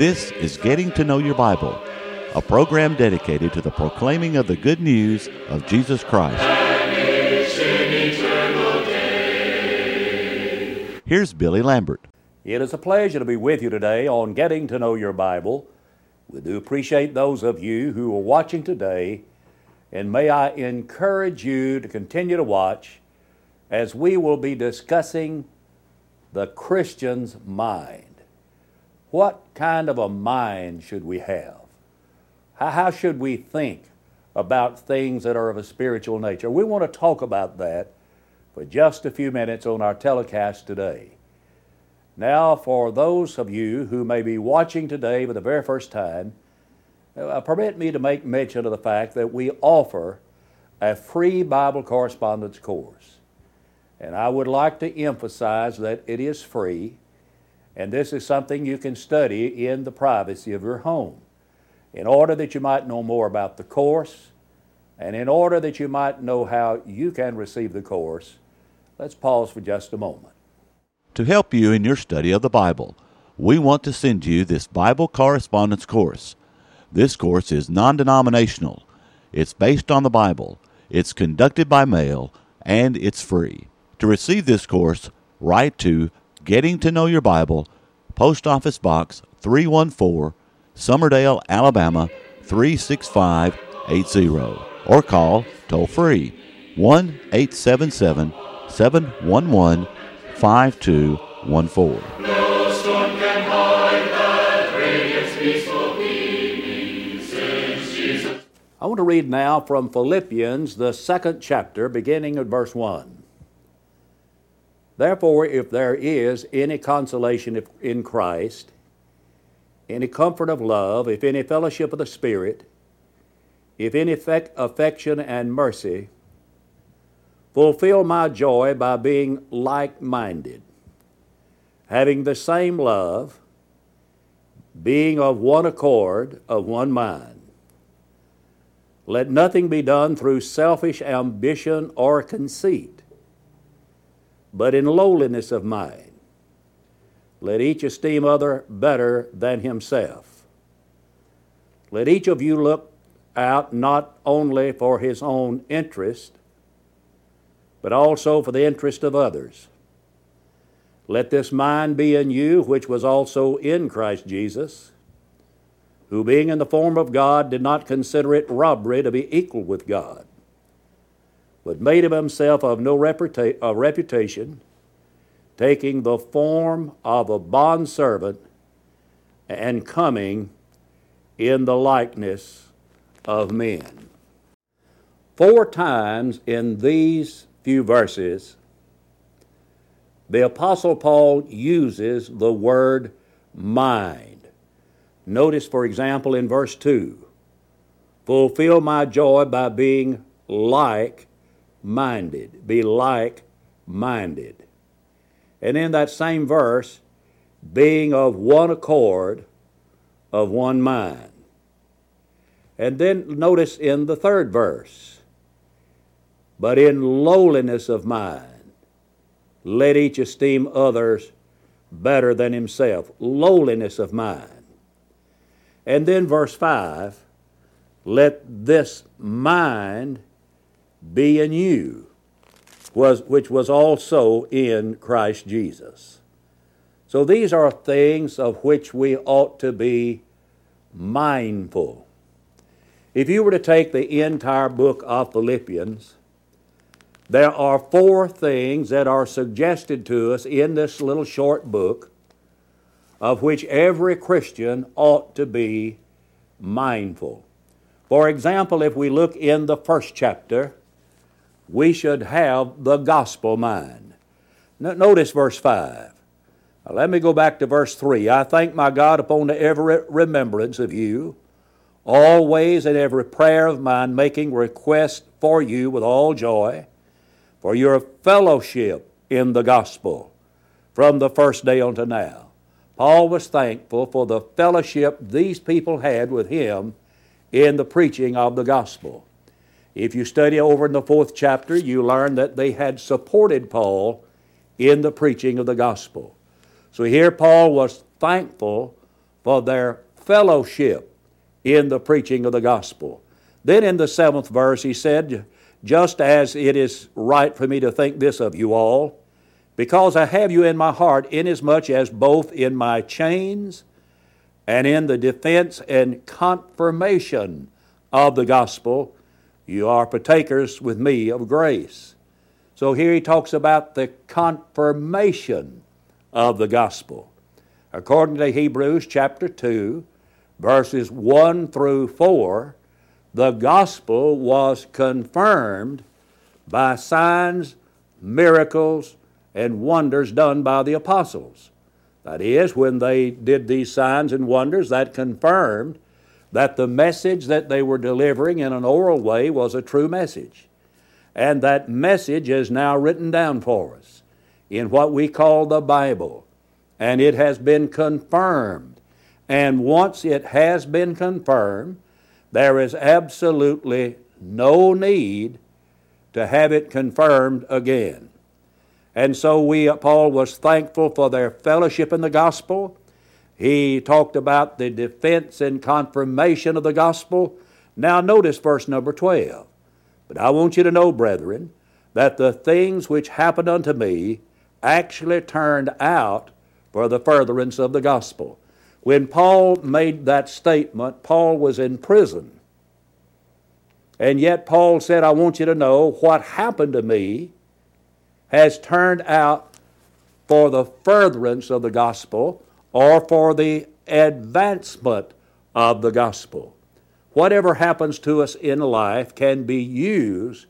This is Getting to Know Your Bible, a program dedicated to the proclaiming of the good news of Jesus Christ. Here's Billy Lambert. It is a pleasure to be with you today on Getting to Know Your Bible. We do appreciate those of you who are watching today, and may I encourage you to continue to watch as we will be discussing the Christian's mind. What kind of a mind should we have? How, should we think about things that are of a spiritual nature? We want to talk about that for just a few minutes on our telecast today. Now, for those of you who may be watching today for the very first time, uh, permit me to make mention of the fact that we offer a free Bible correspondence course. And I would like to emphasize that it is free. And this is something you can study in the privacy of your home. In order that you might know more about the course, and in order that you might know how you can receive the course, let's pause for just a moment. To help you in your study of the Bible, we want to send you this Bible correspondence course. This course is non denominational, it's based on the Bible, it's conducted by mail, and it's free. To receive this course, write to Getting to Know Your Bible, Post Office Box 314, Summerdale, Alabama 36580, or call toll free 1 877 711 5214. No storm can hide that radiance peaceful beaming since Jesus. I want to read now from Philippians, the second chapter, beginning at verse 1. Therefore, if there is any consolation in Christ, any comfort of love, if any fellowship of the Spirit, if any affection and mercy, fulfill my joy by being like minded, having the same love, being of one accord, of one mind. Let nothing be done through selfish ambition or conceit but in lowliness of mind. Let each esteem other better than himself. Let each of you look out not only for his own interest, but also for the interest of others. Let this mind be in you, which was also in Christ Jesus, who being in the form of God did not consider it robbery to be equal with God but made of himself of no reputa- of reputation, taking the form of a bondservant and coming in the likeness of men. Four times in these few verses, the Apostle Paul uses the word mind. Notice, for example, in verse 2 fulfill my joy by being like minded. Be like minded. And in that same verse, being of one accord, of one mind. And then notice in the third verse, but in lowliness of mind, let each esteem others better than himself. Lowliness of mind. And then verse 5, let this mind be in you, was, which was also in Christ Jesus. So these are things of which we ought to be mindful. If you were to take the entire book of Philippians, there are four things that are suggested to us in this little short book of which every Christian ought to be mindful. For example, if we look in the first chapter, we should have the gospel mind. Notice verse 5. Now, let me go back to verse 3. I thank my God upon the every remembrance of you, always in every prayer of mine, making request for you with all joy, for your fellowship in the gospel from the first day unto now. Paul was thankful for the fellowship these people had with him in the preaching of the gospel. If you study over in the fourth chapter, you learn that they had supported Paul in the preaching of the gospel. So here Paul was thankful for their fellowship in the preaching of the gospel. Then in the seventh verse, he said, Just as it is right for me to think this of you all, because I have you in my heart, inasmuch as both in my chains and in the defense and confirmation of the gospel, you are partakers with me of grace. So here he talks about the confirmation of the gospel. According to Hebrews chapter 2, verses 1 through 4, the gospel was confirmed by signs, miracles, and wonders done by the apostles. That is, when they did these signs and wonders, that confirmed that the message that they were delivering in an oral way was a true message. And that message is now written down for us in what we call the Bible. And it has been confirmed. And once it has been confirmed, there is absolutely no need to have it confirmed again. And so we, Paul was thankful for their fellowship in the gospel. He talked about the defense and confirmation of the gospel. Now notice verse number 12. But I want you to know, brethren, that the things which happened unto me actually turned out for the furtherance of the gospel. When Paul made that statement, Paul was in prison. And yet Paul said, I want you to know what happened to me has turned out for the furtherance of the gospel or for the advancement of the gospel. Whatever happens to us in life can be used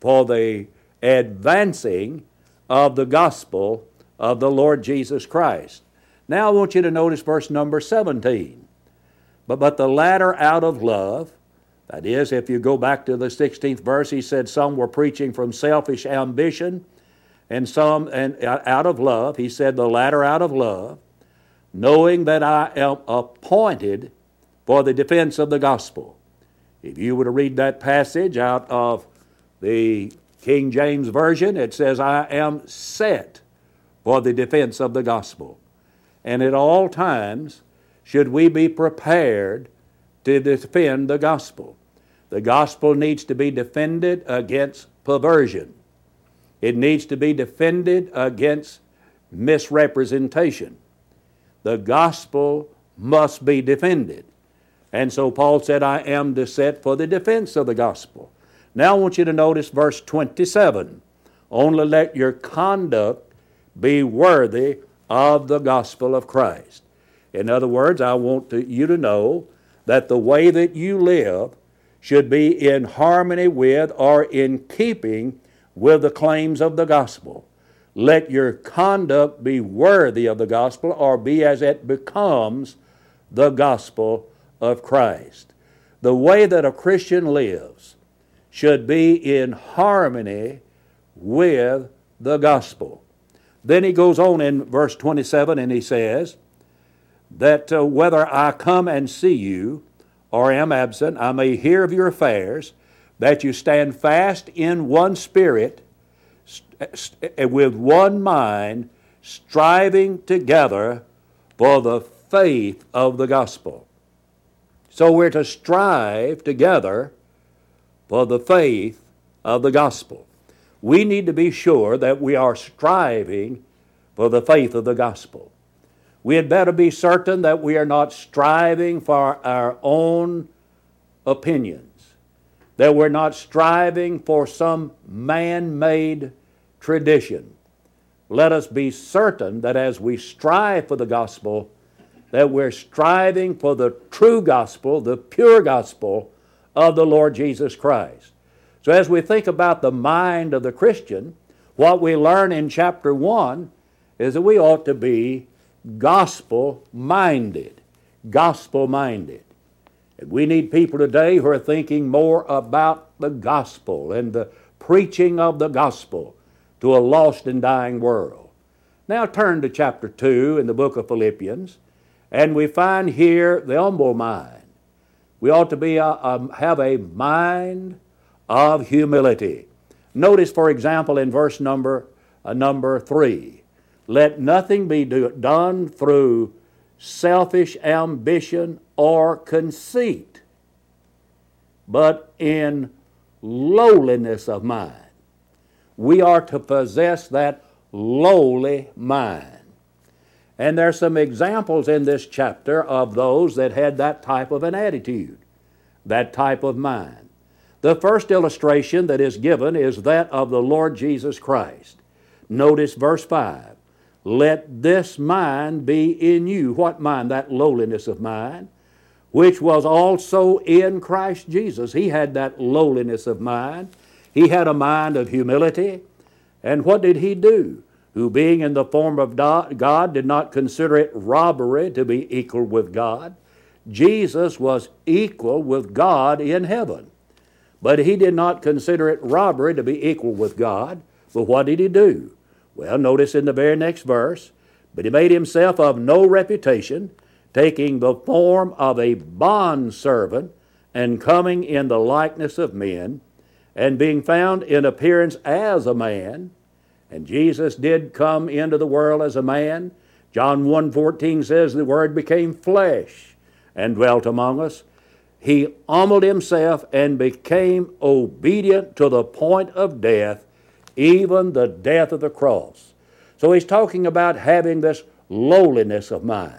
for the advancing of the gospel of the Lord Jesus Christ. Now I want you to notice verse number 17. But, but the latter out of love, that is, if you go back to the 16th verse, he said some were preaching from selfish ambition, and some and uh, out of love. He said the latter out of love, knowing that I am appointed for the defense of the gospel. If you were to read that passage out of the King James Version, it says, I am set for the defense of the gospel. And at all times should we be prepared to defend the gospel. The gospel needs to be defended against perversion. It needs to be defended against misrepresentation. The gospel must be defended. And so Paul said, I am to set for the defense of the gospel. Now I want you to notice verse 27. Only let your conduct be worthy of the gospel of Christ. In other words, I want to, you to know that the way that you live should be in harmony with or in keeping with the claims of the gospel. Let your conduct be worthy of the gospel or be as it becomes the gospel of Christ. The way that a Christian lives should be in harmony with the gospel. Then he goes on in verse 27 and he says, That uh, whether I come and see you or am absent, I may hear of your affairs that you stand fast in one spirit, Eh, with one mind, striving together for the faith of the gospel. So we're to strive together for the faith of the gospel. We need to be sure that we are striving for the faith of the gospel. We had better be certain that we are not striving for our own opinions that we're not striving for some man made tradition. Let us be certain that as we strive for the gospel, that we're striving for the true gospel, the pure gospel of the Lord Jesus Christ. So, as we think about the mind of the Christian, what we learn in chapter 1 is that we ought to be gospel minded. Gospel minded. We need people today who are thinking more about the gospel and the preaching of the gospel to a lost and dying world. Now turn to chapter 2 in the book of Philippians, and we find here the humble mind. We ought to be a, a, have a mind of humility. Notice, for example, in verse number, uh, number 3 let nothing be do, done through selfish ambition or conceit, but in lowliness of mind. We are to possess that lowly mind. And there's some examples in this chapter of those that had that type of an attitude, that type of mind. The first illustration that is given is that of the Lord Jesus Christ. Notice verse 5. Let this mind be in you. What mind? That lowliness of mind, which was also in Christ Jesus. He had that lowliness of mind. He had a mind of humility. And what did he do? Who, being in the form of God, did not consider it robbery to be equal with God. Jesus was equal with God in heaven. But he did not consider it robbery to be equal with God. But what did he do? Well, notice in the very next verse, but he made himself of no reputation, taking the form of a bondservant, and coming in the likeness of men, and being found in appearance as a man. And Jesus did come into the world as a man. John 1:14 says the word became flesh and dwelt among us he humbled himself and became obedient to the point of death, even the death of the cross. So he's talking about having this lowliness of mind.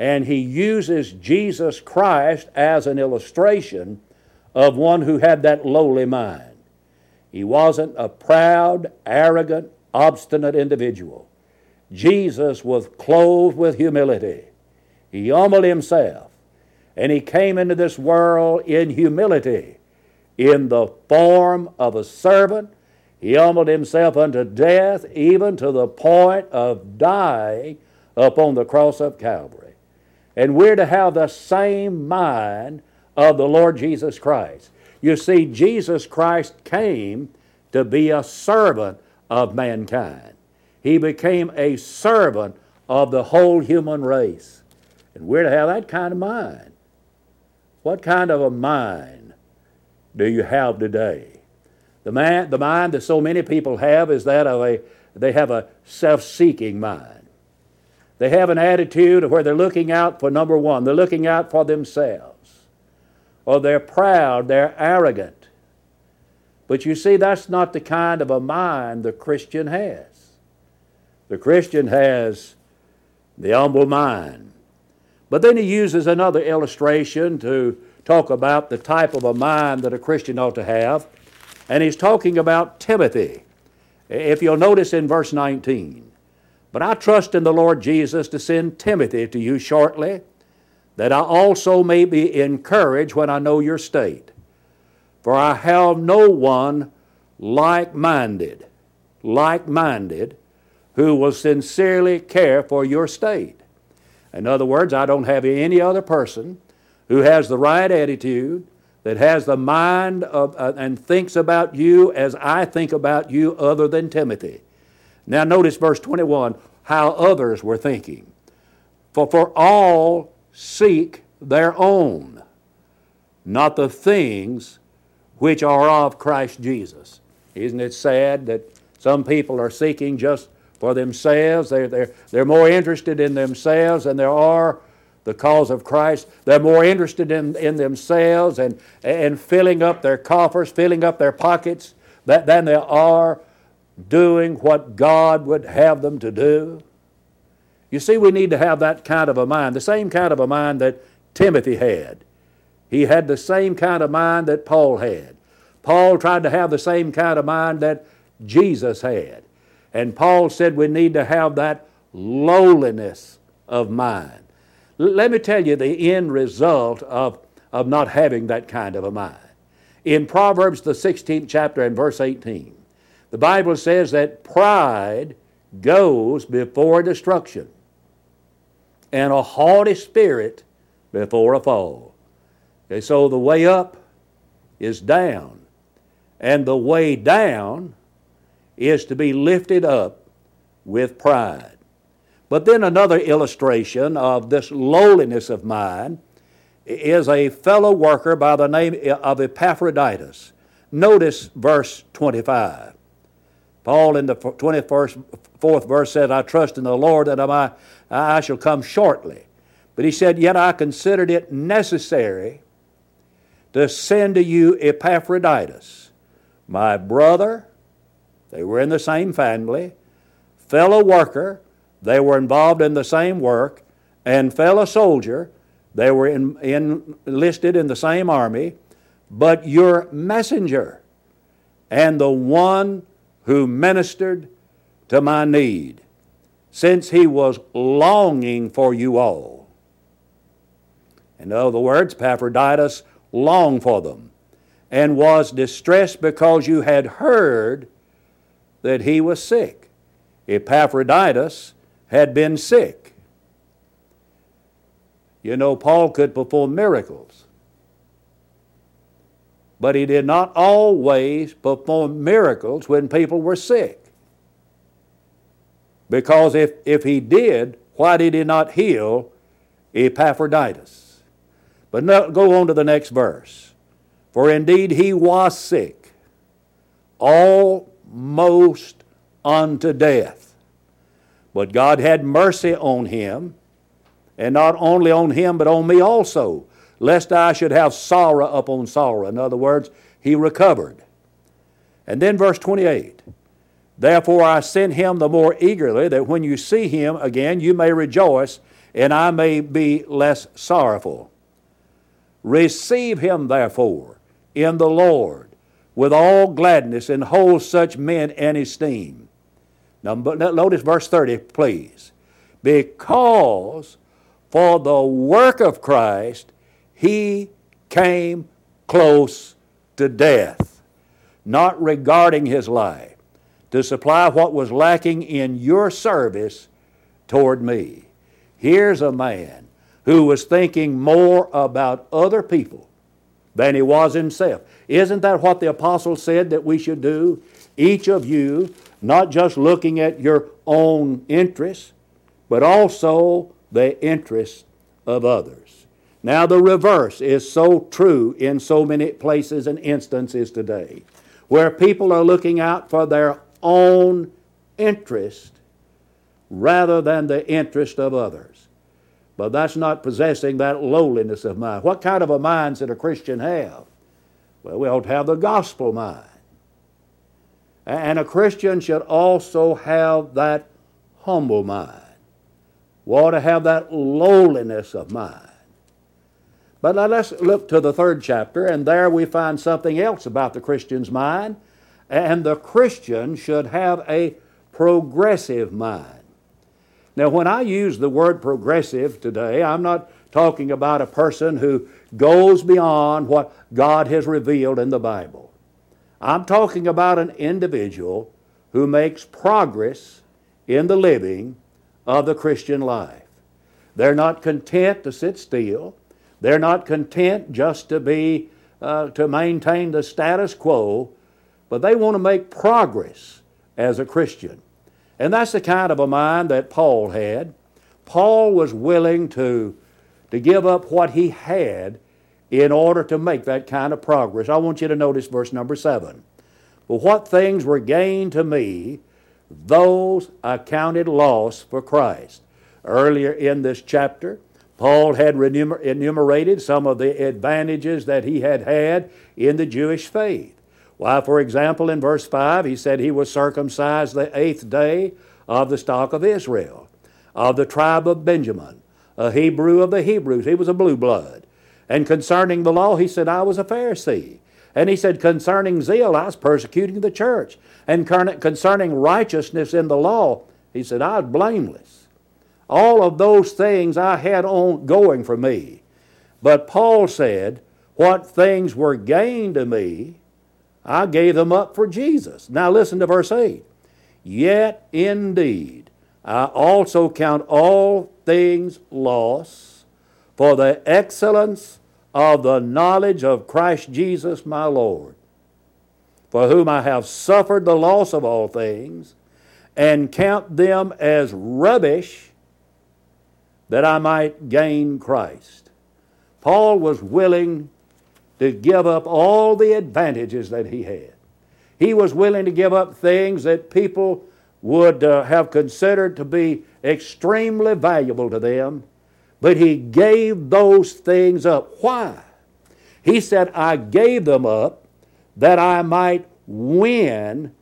And he uses Jesus Christ as an illustration of one who had that lowly mind. He wasn't a proud, arrogant, obstinate individual. Jesus was clothed with humility. He humbled himself and he came into this world in humility, in the form of a servant. He humbled himself unto death, even to the point of dying upon the cross of Calvary. And we're to have the same mind of the Lord Jesus Christ. You see, Jesus Christ came to be a servant of mankind. He became a servant of the whole human race. And we're to have that kind of mind. What kind of a mind do you have today? The, man, the mind that so many people have is that of a, they have a self seeking mind. They have an attitude where they're looking out for number one, they're looking out for themselves. Or they're proud, they're arrogant. But you see, that's not the kind of a mind the Christian has. The Christian has the humble mind. But then he uses another illustration to talk about the type of a mind that a Christian ought to have. And he's talking about Timothy. If you'll notice in verse 19, but I trust in the Lord Jesus to send Timothy to you shortly, that I also may be encouraged when I know your state. For I have no one like minded, like minded, who will sincerely care for your state. In other words, I don't have any other person who has the right attitude, that has the mind of, uh, and thinks about you as I think about you, other than Timothy. Now, notice verse 21 how others were thinking. For, for all seek their own, not the things which are of Christ Jesus. Isn't it sad that some people are seeking just for themselves. They're, they're, they're more interested in themselves than they are the cause of Christ. They're more interested in, in themselves and, and filling up their coffers, filling up their pockets, that, than they are doing what God would have them to do. You see, we need to have that kind of a mind, the same kind of a mind that Timothy had. He had the same kind of mind that Paul had. Paul tried to have the same kind of mind that Jesus had. And Paul said we need to have that lowliness of mind. L- let me tell you the end result of, of not having that kind of a mind. In Proverbs, the 16th chapter and verse 18, the Bible says that pride goes before destruction, and a haughty spirit before a fall. Okay, so the way up is down, and the way down is to be lifted up with pride. But then another illustration of this lowliness of mind is a fellow worker by the name of Epaphroditus. Notice verse 25. Paul in the 21st, fourth verse says, I trust in the Lord that I, I shall come shortly. But he said, Yet I considered it necessary to send to you Epaphroditus, my brother. They were in the same family, fellow worker. They were involved in the same work, and fellow soldier. They were in, in, enlisted in the same army, but your messenger and the one who ministered to my need, since he was longing for you all. In other words, Epaphroditus longed for them and was distressed because you had heard that he was sick. Epaphroditus had been sick. You know, Paul could perform miracles, but he did not always perform miracles when people were sick. Because if, if he did, why did he not heal Epaphroditus? But no, go on to the next verse. For indeed he was sick, almost unto death. But God had mercy on him, and not only on him, but on me also, lest I should have sorrow upon sorrow. In other words, he recovered. And then verse 28 Therefore I sent him the more eagerly, that when you see him again, you may rejoice, and I may be less sorrowful. Receive him, therefore, in the Lord with all gladness, and hold such men in esteem. Now, notice verse 30, please. Because for the work of Christ, he came close to death, not regarding his life, to supply what was lacking in your service toward me. Here's a man who was thinking more about other people than he was himself. Isn't that what the apostle said that we should do? Each of you, not just looking at your own interests, but also the interests of others. Now, the reverse is so true in so many places and instances today, where people are looking out for their own interest rather than the interest of others. But that's not possessing that lowliness of mind. What kind of a mind should a Christian have? Well, we ought to have the gospel mind. And a Christian should also have that humble mind. We ought to have that lowliness of mind. But now let's look to the third chapter, and there we find something else about the Christian's mind. And the Christian should have a progressive mind. Now, when I use the word progressive today, I'm not talking about a person who goes beyond what God has revealed in the Bible. I'm talking about an individual who makes progress in the living of the Christian life. They're not content to sit still. They're not content just to be uh, to maintain the status quo, but they want to make progress as a Christian. And that's the kind of a mind that Paul had. Paul was willing to, to give up what he had in order to make that kind of progress. I want you to notice verse number seven. But what things were gained to me, those I counted loss for Christ. Earlier in this chapter, Paul had enumerated some of the advantages that he had had in the Jewish faith. Why, for example, in verse 5, he said he was circumcised the eighth day of the stock of Israel, of the tribe of Benjamin, a Hebrew of the Hebrews. He was a blue blood. And concerning the law, he said, I was a Pharisee. And he said, concerning zeal, I was persecuting the church. And concerning righteousness in the law, he said, I was blameless. All of those things I had on going for me. But Paul said, What things were gained to me, I gave them up for Jesus. Now listen to verse 8. Yet indeed, I also count all things loss for the excellence of the knowledge of Christ Jesus my Lord, for whom I have suffered the loss of all things, and count them as rubbish that I might gain Christ. Paul was willing to give up all the advantages that he had. He was willing to give up things that people would uh, have considered to be extremely valuable to them, but he gave those things up. Why? He said, I gave them up that I might win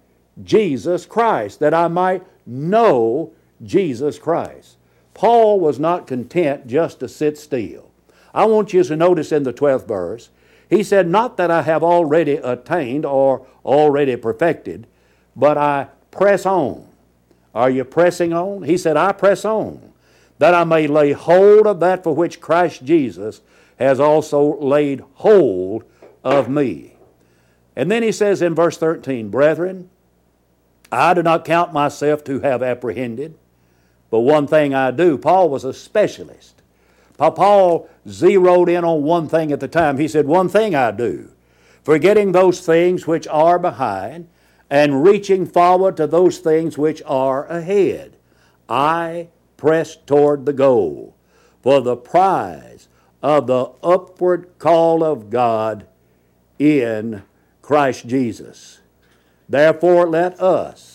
Jesus Christ, that I might know Jesus Christ. Paul was not content just to sit still. I want you to notice in the 12th verse, he said, Not that I have already attained or already perfected, but I press on. Are you pressing on? He said, I press on, that I may lay hold of that for which Christ Jesus has also laid hold of me. And then he says in verse 13, Brethren, I do not count myself to have apprehended, but one thing I do. Paul was a specialist. Paul zeroed in on one thing at the time. He said, One thing I do, forgetting those things which are behind and reaching forward to those things which are ahead. I press toward the goal for the prize of the upward call of God in Christ Jesus. Therefore, let us,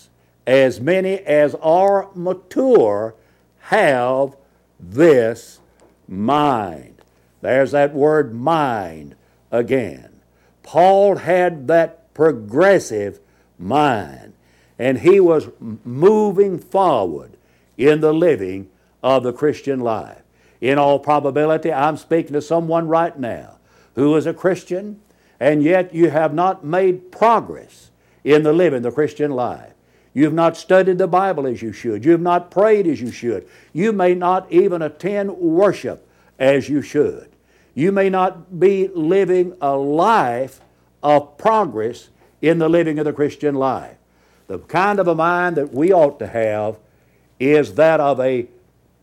as many as are mature, have this mind. There's that word mind again. Paul had that progressive mind, and he was moving forward in the living of the Christian life. In all probability, I'm speaking to someone right now who is a Christian, and yet you have not made progress in the living the Christian life. You've not studied the Bible as you should. You've not prayed as you should. You may not even attend worship as you should. You may not be living a life of progress in the living of the Christian life. The kind of a mind that we ought to have is that of a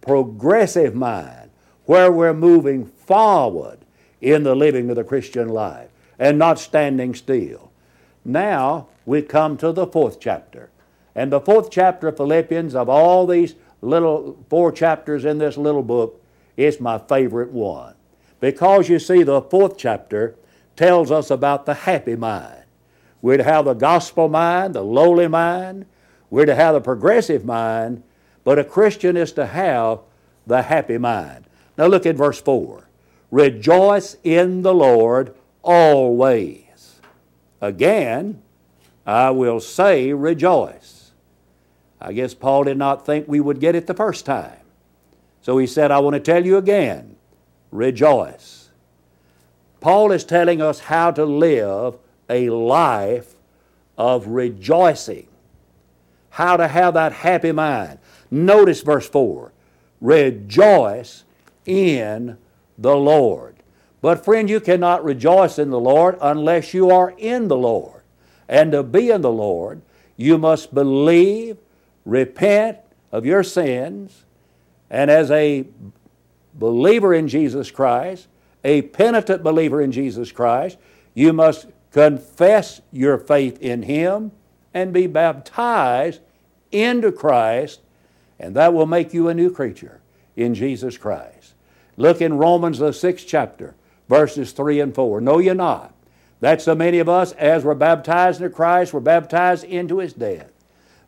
progressive mind where we're moving forward in the living of the Christian life and not standing still. Now we come to the fourth chapter. And the fourth chapter of Philippians, of all these little four chapters in this little book, is my favorite one. Because you see, the fourth chapter tells us about the happy mind. We're to have the gospel mind, the lowly mind. We're to have the progressive mind. But a Christian is to have the happy mind. Now look at verse 4. Rejoice in the Lord always. Again, I will say rejoice. I guess Paul did not think we would get it the first time. So he said, I want to tell you again rejoice. Paul is telling us how to live a life of rejoicing. How to have that happy mind. Notice verse 4 Rejoice in the Lord. But, friend, you cannot rejoice in the Lord unless you are in the Lord. And to be in the Lord, you must believe, repent of your sins, and as a believer in Jesus Christ, a penitent believer in Jesus Christ, you must confess your faith in Him, and be baptized into Christ, and that will make you a new creature in Jesus Christ. Look in Romans, the sixth chapter, verses 3 and 4. Know ye not that so many of us, as were baptized into Christ, were baptized into His death?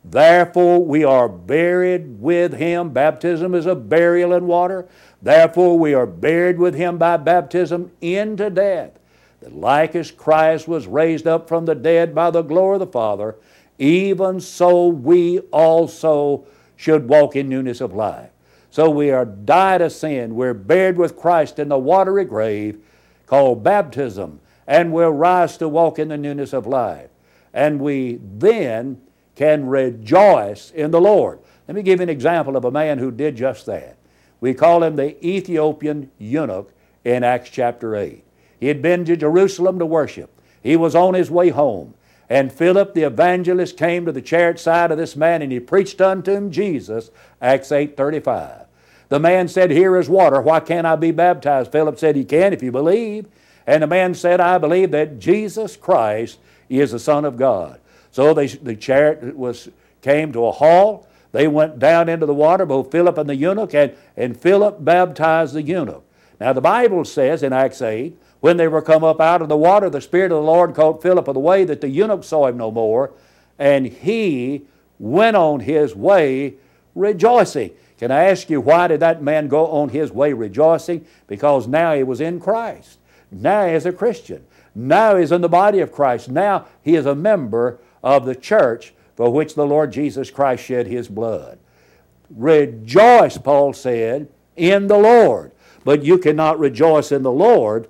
Therefore, we are buried with Him. Baptism is a burial in water. Therefore, we are buried with Him by baptism into death that like as Christ was raised up from the dead by the glory of the Father, even so we also should walk in newness of life. So we are died of sin. We're buried with Christ in the watery grave called baptism, and we'll rise to walk in the newness of life. And we then can rejoice in the Lord. Let me give you an example of a man who did just that. We call him the Ethiopian eunuch in Acts chapter 8. He had been to Jerusalem to worship. He was on his way home. And Philip the evangelist came to the chariot side of this man and he preached unto him Jesus, Acts 8.35. The man said, Here is water. Why can't I be baptized? Philip said, He can if you believe. And the man said, I believe that Jesus Christ is the Son of God. So they, the chariot was, came to a halt. They went down into the water, both Philip and the eunuch, and, and Philip baptized the eunuch. Now the Bible says in Acts 8, When they were come up out of the water, the Spirit of the Lord caught Philip of the way that the eunuch saw him no more, and he went on his way rejoicing. Can I ask you, why did that man go on his way rejoicing? Because now he was in Christ. Now he is a Christian. Now he is in the body of Christ. Now he is a member of the church for which the Lord Jesus Christ shed his blood. Rejoice, Paul said, in the Lord. But you cannot rejoice in the Lord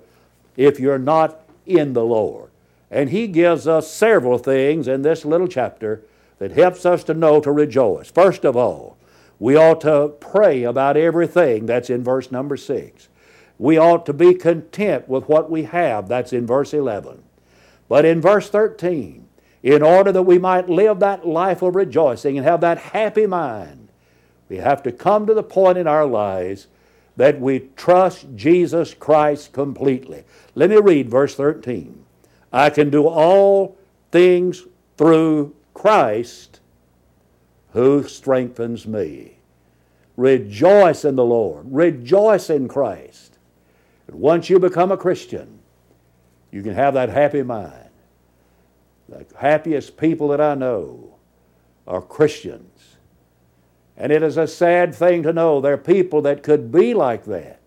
if you're not in the Lord. And he gives us several things in this little chapter that helps us to know to rejoice. First of all, we ought to pray about everything. That's in verse number 6. We ought to be content with what we have. That's in verse 11. But in verse 13, in order that we might live that life of rejoicing and have that happy mind, we have to come to the point in our lives that we trust Jesus Christ completely. Let me read verse 13. I can do all things through Christ who strengthens me. Rejoice in the Lord. Rejoice in Christ. And once you become a Christian, you can have that happy mind. The happiest people that I know are Christians. And it is a sad thing to know there are people that could be like that.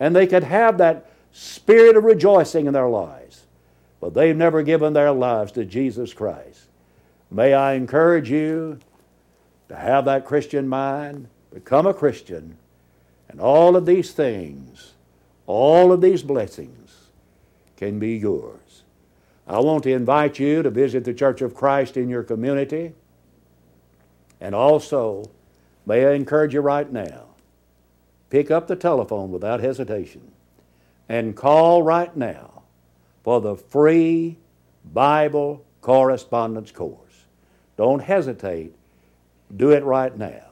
And they could have that spirit of rejoicing in their lives. But they've never given their lives to Jesus Christ. May I encourage you to have that Christian mind, become a Christian, and all of these things, all of these blessings can be yours. I want to invite you to visit the Church of Christ in your community. And also, may I encourage you right now pick up the telephone without hesitation and call right now for the free Bible correspondence course. Don't hesitate. Do it right now.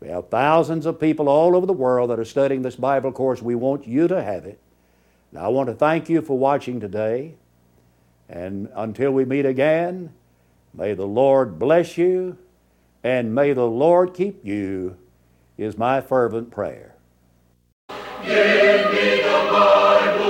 We have thousands of people all over the world that are studying this Bible course. We want you to have it. Now, I want to thank you for watching today. And until we meet again, may the Lord bless you and may the Lord keep you, is my fervent prayer. Give me the Bible,